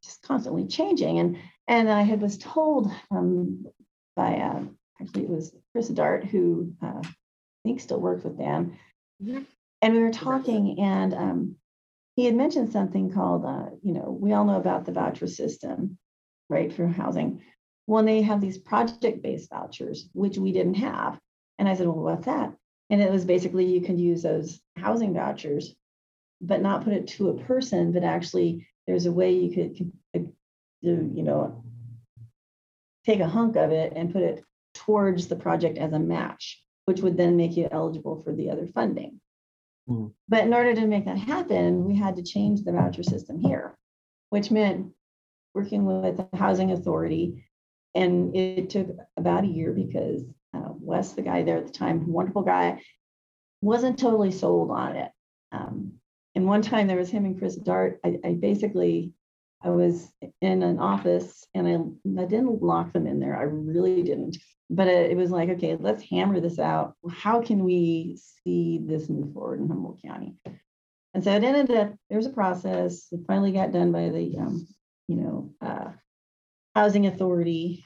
just constantly changing. And, and I had was told um, by, uh, actually it was Chris Dart, who uh, I think still works with Dan. Mhm. And we were talking and um, he had mentioned something called, uh, you know, we all know about the voucher system, right, for housing. When they have these project-based vouchers, which we didn't have. And I said, well, what's that? And it was basically you can use those housing vouchers, but not put it to a person, but actually there's a way you could, could, do, you know, take a hunk of it and put it towards the project as a match, which would then make you eligible for the other funding. Hmm. But in order to make that happen, we had to change the voucher system here, which meant working with the housing authority. And it took about a year because uh, Wes, the guy there at the time, wonderful guy, wasn't totally sold on it. Um, and one time there was him and Chris Dart. I, I basically, I was in an office and I, I didn't lock them in there. I really didn't. But it, it was like, okay, let's hammer this out. How can we see this move forward in Humboldt County? And so it ended up, there was a process. It finally got done by the, um, you know, uh, housing authority.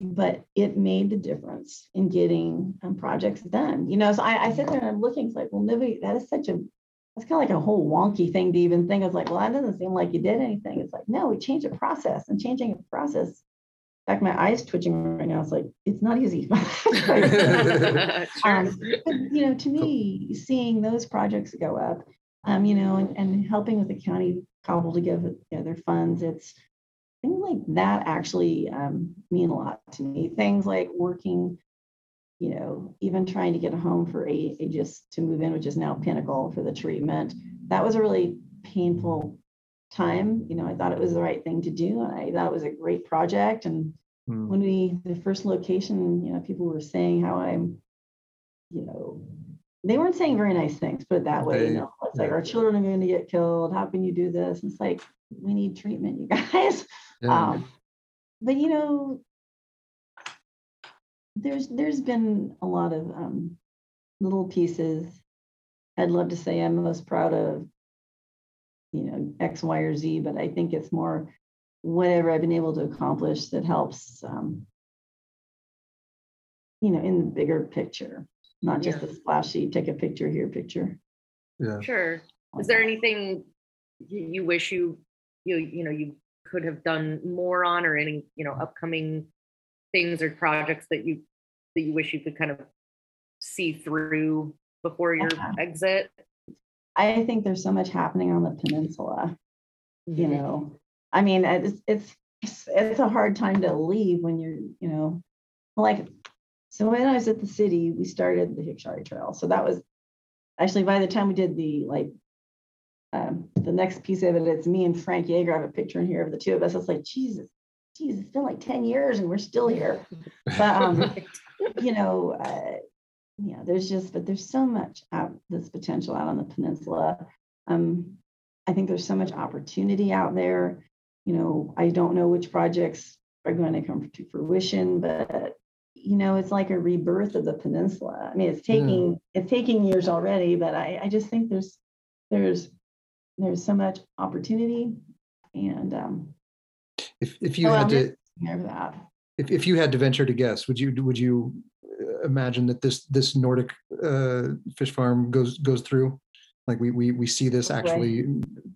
But it made the difference in getting um, projects done. You know, so I, I sit there and I'm looking, it's like, well, nobody, that is such a, that's kind of like a whole wonky thing to even think. It's like, well, that doesn't seem like you did anything. It's like, no, we changed a process and changing a process. In fact, my eyes twitching right now. It's like, it's not easy. Um, but, you know, to me, seeing those projects go up, um, you know, and, and helping with the county cobble together their funds, it's things like that actually um, mean a lot to me. Things like working, you know, even trying to get a home for a Aegis to move in, which is now Pinnacle for the treatment. That was a really painful time. You know, I thought it was the right thing to do. And I thought it was a great project. And Hmm. when we, the first location, you know, people were saying how I'm, you know, they weren't saying very nice things, put it that way, you know, it's like our children are going to get killed. How can you do this? It's like, we need treatment, you guys. Yeah. Um, but you know, there's, there's been a lot of um, little pieces. I'd love to say I'm most proud of, you know, X, Y, or Z, but I think it's more whatever I've been able to accomplish that helps, um, you know, in the bigger picture, not just Yeah. the splashy, take a picture here, picture. yeah. Sure. Is there anything you, you wish you, you, you know, you could have done more on or any, you know, upcoming things or projects that you that you wish you could kind of see through before your Yeah. exit? I think there's so much happening on the peninsula. you Mhm. know i mean it's it's it's a hard time to leave when you're you know like so when i was at the city we started the Hikshari' trail so that was actually by the time we did the like um, the next piece of it it's me and Frank Jager i have a picture in here of the two of us it's like jesus jesus it's been like 10 years and we're still here but um you know uh, yeah there's just but there's so much out this potential out on the peninsula um I think there's so much opportunity out there. You know, I don't know which projects are going to come to fruition, but you know, it's like a rebirth of the peninsula. I mean, it's taking it's taking years already, but I, I just think there's there's there's so much opportunity and um If, if you Oh, had to, if, if you had to venture to guess, would you, would you uh, imagine that this, this Nordic uh, fish farm goes, goes through? Like we, we, we see this actually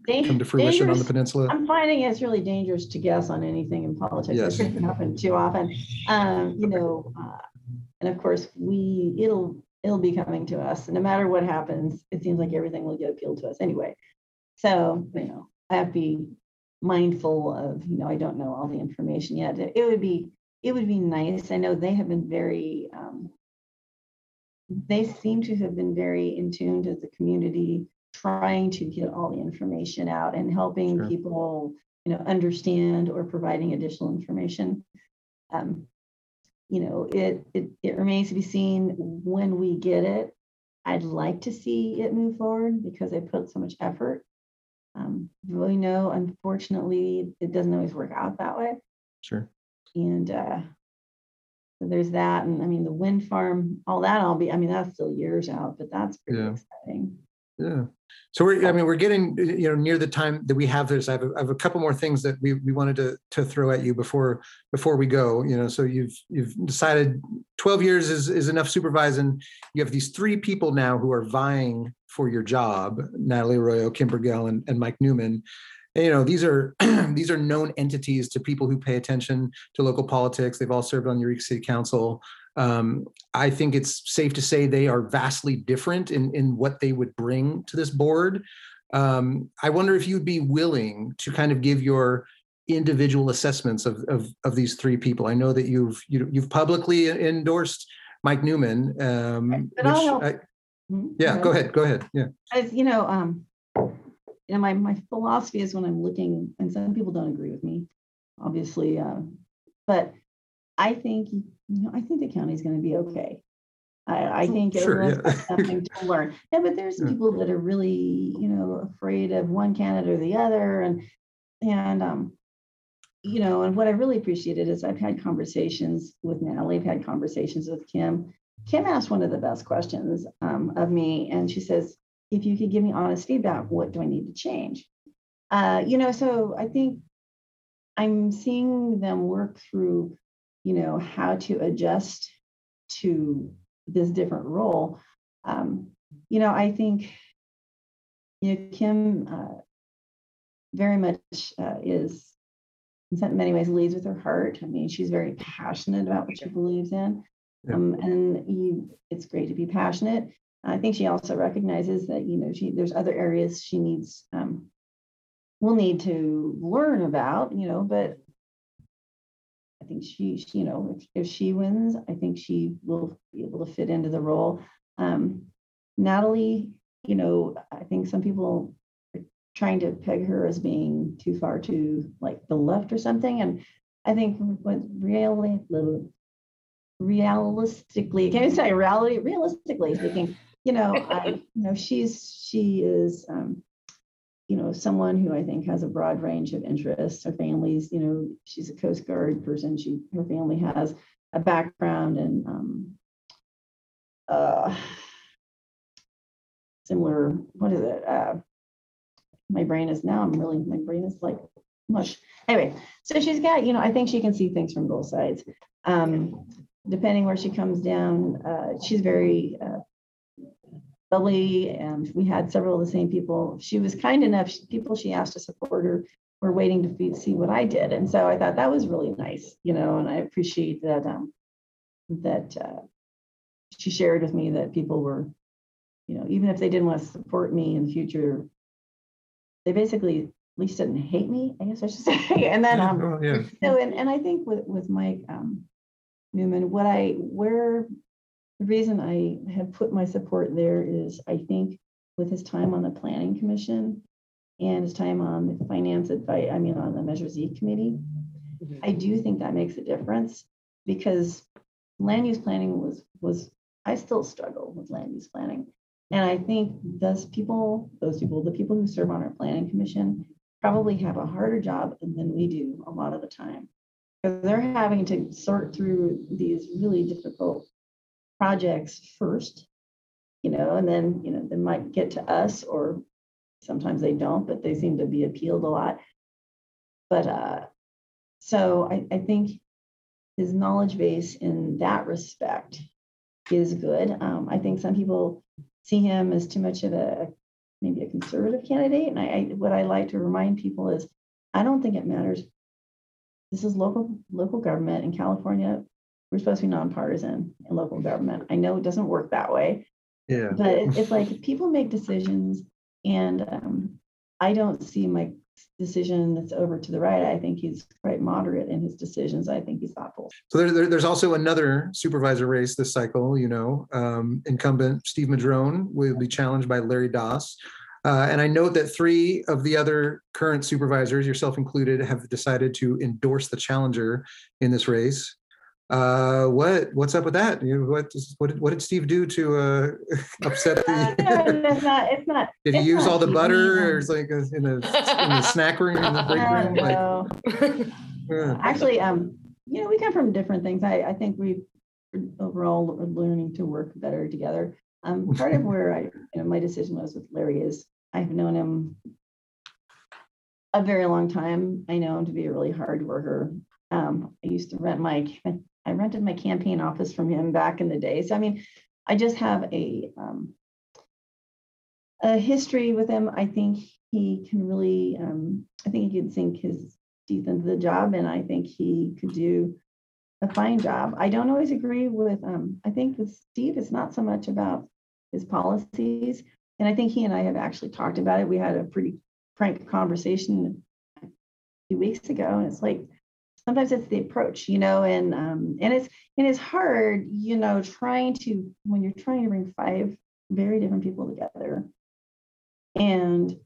Dan- come to fruition on the peninsula? I'm finding it's really dangerous to guess on anything in politics. Yes. It doesn't happen too often. Um, you know, uh, and of course, we it'll it'll be coming to us. No matter what happens, it seems like everything will get appealed to us anyway. So you know, I have to be mindful of you know I don't know all the information yet. It, it would be it would be nice. I know they have been very. Um, they seem to have been very in tune to the community trying to get all the information out and helping Sure. people you know understand or providing additional information um, you know it, it it remains to be seen when we get it i'd like to see it move forward because they put so much effort um, we know unfortunately it doesn't always work out that way Sure. and uh, so there's that and i mean the wind farm all that i'll be i mean that's still years out but that's pretty Yeah. exciting Yeah. So we're, I mean, we're getting, you know, near the time that we have this. I have, a- I have a couple more things that we, we wanted to, to throw at you before, before we go, you know, so you've, you've decided 12 years is, is enough supervising. You have these three people now who are vying for your job, Natalie Arroyo, Kim Bergel, and, and Mike Newman. And, you know, these are, these are known entities to people who pay attention to local politics. They've all served on Eureka City Council. Um, I think it's safe to say they are vastly different in, in what they would bring to this board. Um, I wonder if you'd be willing to kind of give your individual assessments of, of, of these three people. I know that you've, you, you've publicly endorsed Mike Newman. Um, which. I-. yeah, go ahead, go ahead. Yeah, as you know, um, you know, my, my philosophy is when I'm looking, and some people don't agree with me, obviously, uh, but I think, you know, I think the county's gonna be okay. I, I think Sure, everyone's yeah. got something to learn. Yeah, but there's Yeah. people that are really, you know, afraid of one candidate or the other and, and, um, you know, and what I really appreciated is I've had conversations with Natalie, I've had conversations with Kim. Kim asked one of the best questions um, of me, and she says, if you could give me honest feedback, what do I need to change? Uh, you know, so I think I'm seeing them work through, you know, how to adjust to this different role. Um, you know, I think, you know, Kim uh, very much uh, is, in many ways, leads with her heart. I mean, she's very passionate about what she believes in. Yeah. Um, and you, it's great to be passionate. I think she also recognizes that, you know, she, there's other areas she needs, um, will need to learn about, you know, but I think she, she, you know, if, if she wins, I think she will be able to fit into the role. Um, Natalie, you know, I think some people are trying to peg her as being too far to like the left or something. And I think what really, realistically, can you say reality, realistically speaking, you know, I, you know, she's, she is, um, you know, someone who I think has a broad range of interests. Her family's, you know, she's a Coast Guard person. She, her family has a background and um, uh, similar. What is it? Uh, my brain is now. I'm really. My brain is like mush. Anyway, so she's got. You know, I think she can see things from both sides. Um, depending where she comes down, uh, she's very. Uh, bubbly and we had several of the same people. She was kind enough, people she asked to support her were waiting to see what I did. And so I thought that was really nice, you know, and I appreciate that um, that uh, she shared with me that people were, you know, even if they didn't want to support me in the future, they basically at least didn't hate me, I guess I should say. And then um, Oh, yeah. so, and, and I think with, with Mike um, Newman, what I, where, the reason I have put my support there is I think with his time on the planning commission and his time on the finance advice, I mean, on the Measure Z committee, mm-hmm. I do think that makes a difference because land use planning was, was, I still struggle with land use planning. And I think those people, those people, the people who serve on our planning commission probably have a harder job than we do a lot of the time. They're having to sort through these really difficult projects first, you know, and then, you know, they might get to us or sometimes they don't, but they seem to be appealed a lot. But uh, so I, I think his knowledge base in that respect is good. Um, I think some people see him as too much of a maybe a conservative candidate. And I, I what I like to remind people is I don't think it matters. This is local local government in California. We're supposed to be nonpartisan in local government. I know it doesn't work that way, Yeah. but it- it's like people make decisions, and um, I don't see Mike's decision that's over to the right. I think he's quite moderate in his decisions. I think he's thoughtful. So there, there- there's also another supervisor race this cycle, you know, um, incumbent Steve Madrone will be challenged by Larry Doss. Uh, and I note that three of the other current supervisors, yourself included, have decided to endorse the challenger in this race. Uh, what what's up with that? You know, what what did, what did Steve do to uh, upset Uh, the? no, it's not. It's not. Did he use all the butter, or is like a, in a in the snack room in the break uh, room? Like, no. uh, Actually, um, you know, we come from different things. I, I think we overall are learning to work better together. Um, part of where I, you know, my decision was with Larry is I've known him a very long time. I know him to be a really hard worker. Um, I used to rent my, I rented my campaign office from him back in the day. So I mean, I just have a um, a history with him. I think he can really, um, I think he can sink his teeth into the job, and I think he could do a fine job. I don't always agree with. Um, I think with Steve, it's not so much about his policies, and I think he and I have actually talked about it. We had a pretty frank conversation a few weeks ago, and it's like sometimes it's the approach, you know, and um, and it's and it's hard, you know, trying to when you're trying to bring five very different people together, and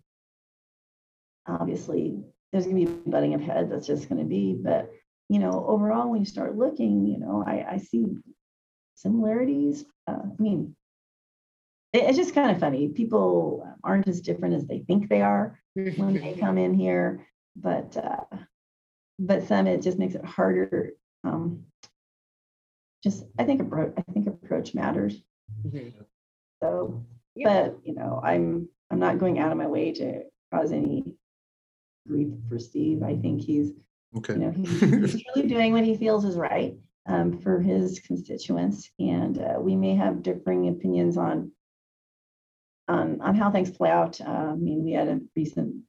obviously there's going to be butting of heads. That's just going to be, but you know, overall, when you start looking, you know, I, I see similarities. Uh, I mean, it's just kind of funny. People aren't as different as they think they are when they come in here, but uh, but some it just makes it harder. Um, just I think approach I think approach matters. So, Yeah. but you know, I'm I'm not going out of my way to cause any grief for Steve. I think he's okay. you know he's, he's truly doing what he feels is right um, for his constituents, and uh, we may have differing opinions on on on how things play out. Uh, I mean, we had a recent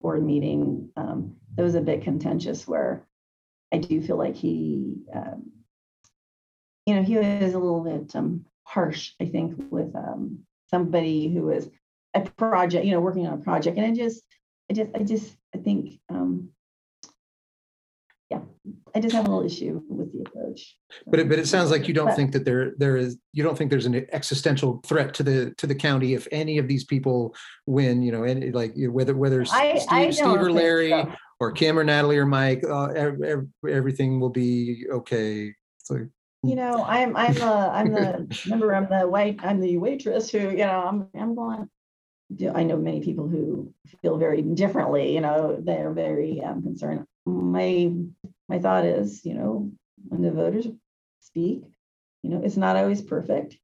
board meeting um, that was a bit contentious, where I do feel like he, um, you know, he was a little bit um, harsh. I think with um, somebody who was a project, you know, working on a project, and I just, I just, I just, I think. Um, yeah, I just have a little issue with the approach. But it, but it sounds like you don't But- think that there there is you don't think there's an existential threat to the to the county if any of these people win. You know, and like whether whether I- Steve, I Steve or Larry so. or Kim or Natalie or Mike, uh, ev- ev- everything will be okay. Like You know, I'm I'm the I'm the remember I'm the white I'm the waitress who you know I'm I'm going. I know many people who feel very differently. You know, they're very um, concerned. My my thought is, you know, when the voters speak, you know, it's not always perfect.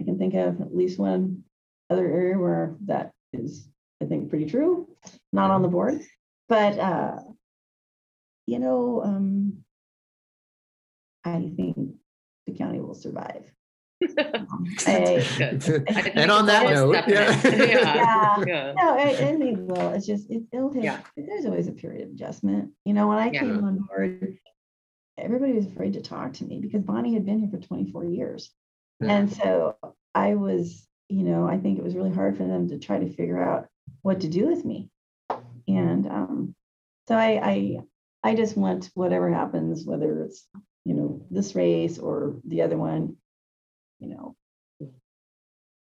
I can think of at least one other area where that is, I think, pretty true. Not on the board, but uh, you know, um, I think the county will survive I- Good. I think And on that note, yeah. Yeah. Yeah. No, and, and they will. It's just it, it'll take. Yeah. There's always a period of adjustment. You know, when I Yeah. came on board, everybody was afraid to talk to me because Bonnie had been here for 24 years, Yeah. and so I was, you know, I think it was really hard for them to try to figure out what to do with me, and um, so I, I, I just want whatever happens, whether it's you know this race or the other one, you know,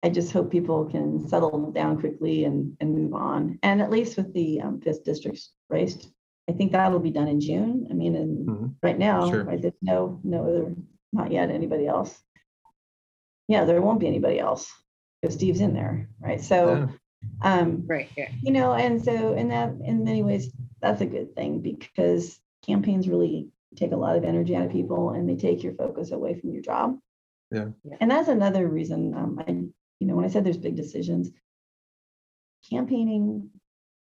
I just hope people can settle down quickly and, and move on. And at least with the um, fifth district race, I think that'll be done in June. I mean, and Mhm. right now, Sure. right, there's no, no other, not yet anybody else. Yeah, there won't be anybody else because Steve's in there, right? So, um, Right. Yeah. you know, and so in that, in many ways, that's a good thing because campaigns really take a lot of energy out of people and they take your focus away from your job. Yeah. Yeah. And that's another reason, um, I, you know, when I said there's big decisions, campaigning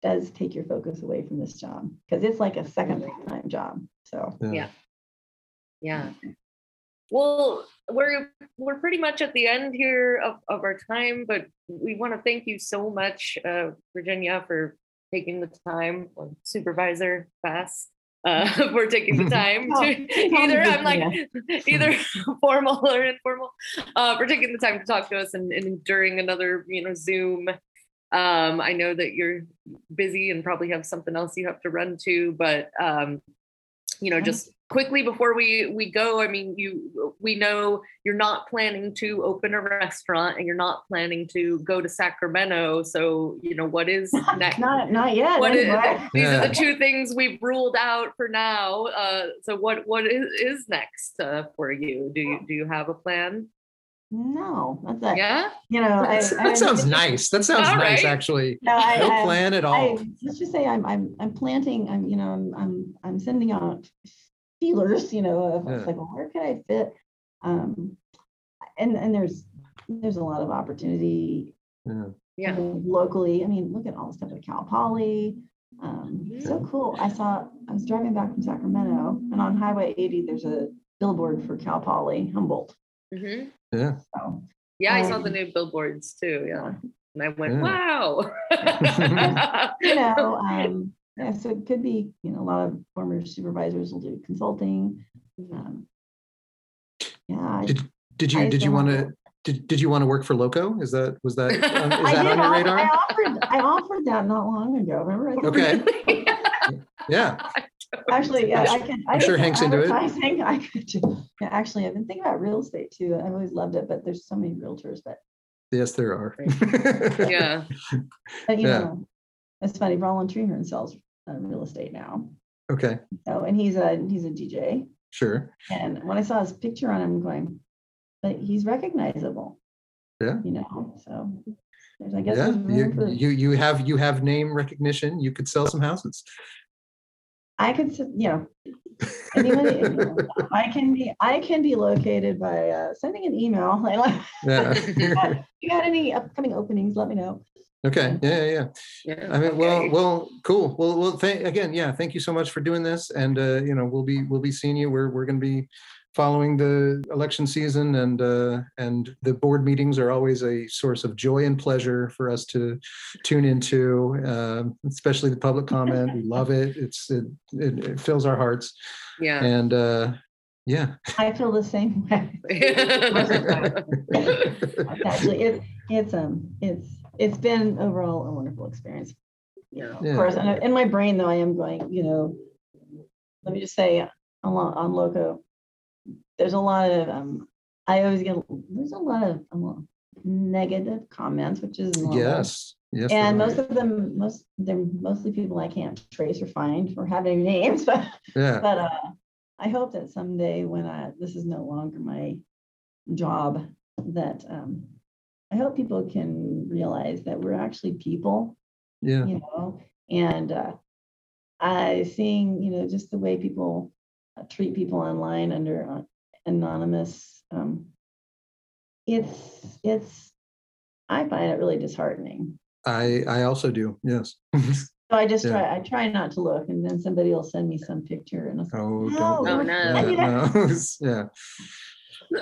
does take your focus away from this job because it's like a second time job. So, Yeah. Yeah. Well, we're we're pretty much at the end here of, of our time, but we want to thank you so much, uh, Virginia, for taking the time, or Supervisor Bass, uh, for taking the time Oh, to either I'm like either formal or informal, uh, for taking the time to talk to us and, and during another you know Zoom. Um, I know that you're busy and probably have something else you have to run to, but um, you know, Mhm. just quickly before we we go, I mean, you we know you're not planning to open a restaurant and you're not planning to go to Sacramento. So, you know, what is next? not, not yet. What is, anyway. these are the two things we've ruled out for now. Uh, so what what is, is next uh, for you? Do you do you have a plan? No, that's it. Yeah. You know, I, That's- I- that sounds nice. That sounds All nice, right. actually. No, I, No I- plan at all. I, let's just say I'm, I'm, I'm planting, I'm, you know, I'm, I'm, I'm sending out feelers, you know, of Yeah. like, well, where could I fit? Um, and, and there's, there's a lot of opportunity Yeah. Yeah. locally. I mean, look at all the stuff at Cal Poly. Um, so cool. I saw, I was driving back from Sacramento and on Highway 80, there's a billboard for Cal Poly Humboldt. hmm Yeah. So, Yeah, I saw the Um, new billboards too. Yeah. And I went, Yeah. wow. you know, um, yeah, so it could be, you know, a lot of former supervisors will do consulting. Um, yeah, Did did you I did you want to did, did you want to work for Loco? Is that was that um, is I that did on your offer- I radar? offered, I offered that not long ago, remember? I told you? Okay. Yeah. Actually, yeah, I can. I I'm sure Hank's into it. advertising, I could, do- yeah, actually, I've been thinking about real estate too. I've always loved it, but there's so many realtors, but, Yes, there are. yeah. but you Yeah. know, it's funny, Roland Treehorn sells uh, real estate now. Okay. So, and he's a, he's a DJ. Sure. And when I saw his picture on him, I'm going, but he's recognizable. Yeah. You know, so there's, I guess. Yeah. You, for- you you have you have name recognition. You could sell some houses. I could, you know, you know, I can be, I can be located by uh, sending an email. Yeah. If you got any upcoming openings, let me know. Okay. Yeah. Yeah. yeah. yeah. I mean, well, okay. well, cool. Well, well, thank again. Yeah, thank you so much for doing this. And uh, you know, we'll be we'll be seeing you. We're we're going to be following the election season, and uh, and the board meetings are always a source of joy and pleasure for us to tune into, uh, especially the public comment. We love it. It's it, it, it fills our hearts. yeah. And uh, yeah, I feel the same way. Actually, it, it's, um, it's, it's been overall a wonderful experience. You know, Yeah. of course, and in my brain though, I am going, you know, let me just say on, Lo- on Loco, there's a lot of, um, I always get, there's a lot of um, negative comments, which is normal. yes, yes. And are. most of them, most, they're mostly people I can't trace or find or have any names, but, yeah, but, uh, I hope that someday when I, this is no longer my job, that, um, I hope people can realize that we're actually people, yeah, you know, and, uh, I seeing, you know, just the way people uh, treat people online under uh, anonymous, um, it's, it's, I find it really disheartening. I I also do. Yes. So I just Yeah. try, I try not to look and then somebody will send me some picture and it's like, Oh, No, don't. Oh, look no. at I mean, that, no. yeah.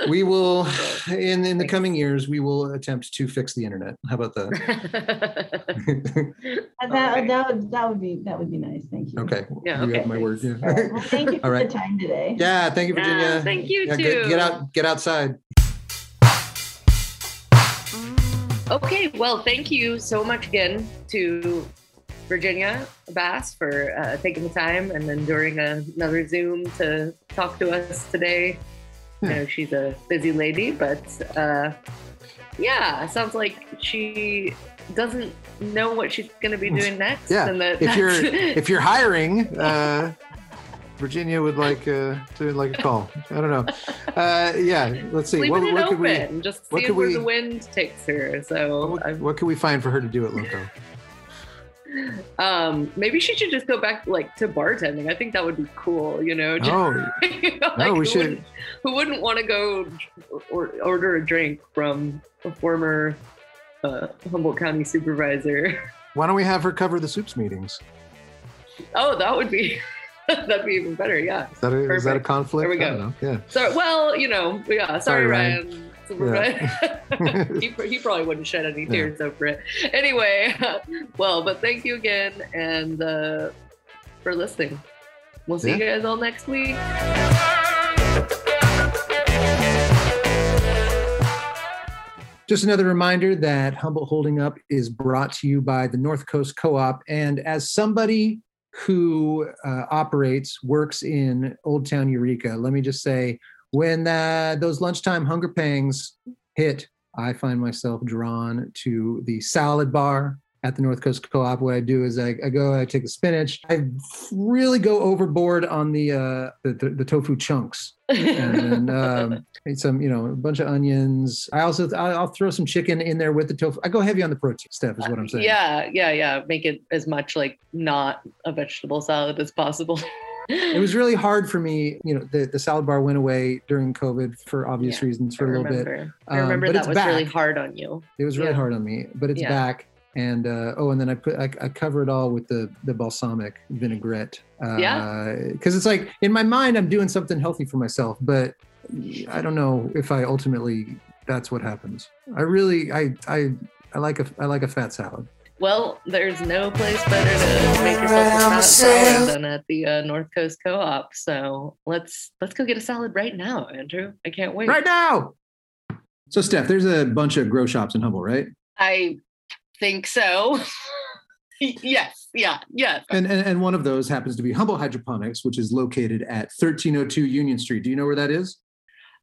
we will in in the coming years we will attempt to fix the internet. How about that? Uh, That, Alright. that would, that would be, that would be nice. Thank you. okay. Yeah, You have okay. my word. Yeah. All right. Well, thank you All for right. the time today. Yeah, thank you, Virginia. Yeah, thank you Yeah, too. Get, get out, get outside. Okay, well, thank you so much again to Virginia Bass for uh, taking the time and then enduring another Zoom to talk to us today. I know she's a busy lady, but uh, yeah, sounds like she doesn't know what she's going to be doing next. Yeah, and that if you're if you're hiring, uh, Virginia would like uh, to like a call. I don't know. Uh, yeah, let's see. What, it what could open, we just see where we- the wind takes her. So what, what can we find for her to do at Loco? Um, maybe she should just go back like to bartending. I think that would be cool. You know, just- Oh, you know, No, we who should- Wouldn't, who wouldn't want to go or, order a drink from a former uh, Humboldt County supervisor? why don't we have her cover the soups meetings? Oh, that would be that'd be even better. Yeah. Is that a, is that a conflict? There we know. Yeah. So, well, you know, yeah. Sorry, Sorry, Ryan. Ryan. Supervi- he, he probably wouldn't shed any tears over it. Anyway, well, but thank you again and uh, for listening. We'll see you guys all next week. Just another reminder that Humboldt Holding Up is brought to you by the North Coast Co-op. And as somebody who uh, operates, works in Old Town Eureka, let me just say, when uh, those lunchtime hunger pangs hit, I find myself drawn to the salad bar at the North Coast Co-op. What I do is I, I go, I take the spinach, I really go overboard on the uh, the, the, the tofu chunks and um, some, you know, a bunch of onions. I also I'll throw some chicken in there with the tofu. I go heavy on the protein stuff, is what I'm saying. Yeah, yeah, yeah. Make it as much like not a vegetable salad as possible. It was really hard for me. You know, the, the salad bar went away during COVID for obvious Yeah, reasons for a little bit. remember. I Um, remember but that was really hard on you. It was really Yeah. hard on me, but it's Yeah. back. And uh, oh, and then I put I, I cover it all with the the balsamic vinaigrette. Uh, Yeah. Because it's like in my mind I'm doing something healthy for myself, but I don't know if I ultimately that's what happens. I really I I I like a I like a fat salad. Well, there's no place better to make yourself a salad than at the uh, North Coast Co-op. So let's let's go get a salad right now, Andrew. I can't wait. Right now. So Steph, there's a bunch of grow shops in Humble, right? I think so. yes. Yeah. Yes. And, and and one of those happens to be Humble Hydroponics, which is located at 1302 Union Street. Do you know where that is?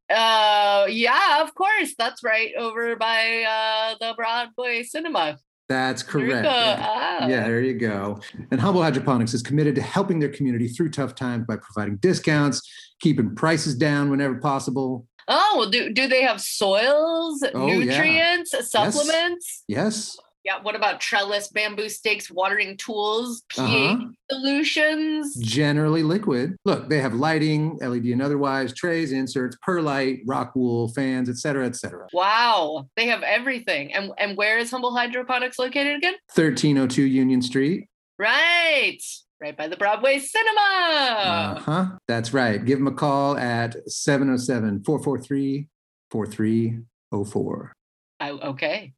Uh, yeah. Of course. That's right over by uh, the Broadway Cinema. That's correct. Ah. Yeah, there you go. And Humble Hydroponics is committed to helping their community through tough times by providing discounts, keeping prices down whenever possible. Oh, well, do do they have soils, Oh, yeah. nutrients, supplements? Yes. Yeah. What about trellis, bamboo stakes, watering tools, pH Uh-huh. solutions? Generally liquid. Look, they have lighting, LED and otherwise, trays, inserts, perlite, rock wool, fans, et cetera, et cetera. Wow, they have everything. And and where is Humble Hydroponics located again? 1302 Union Street. Right, right by the Broadway Cinema. Uh huh. That's right. Give them a call at 707 443 4304. I, okay,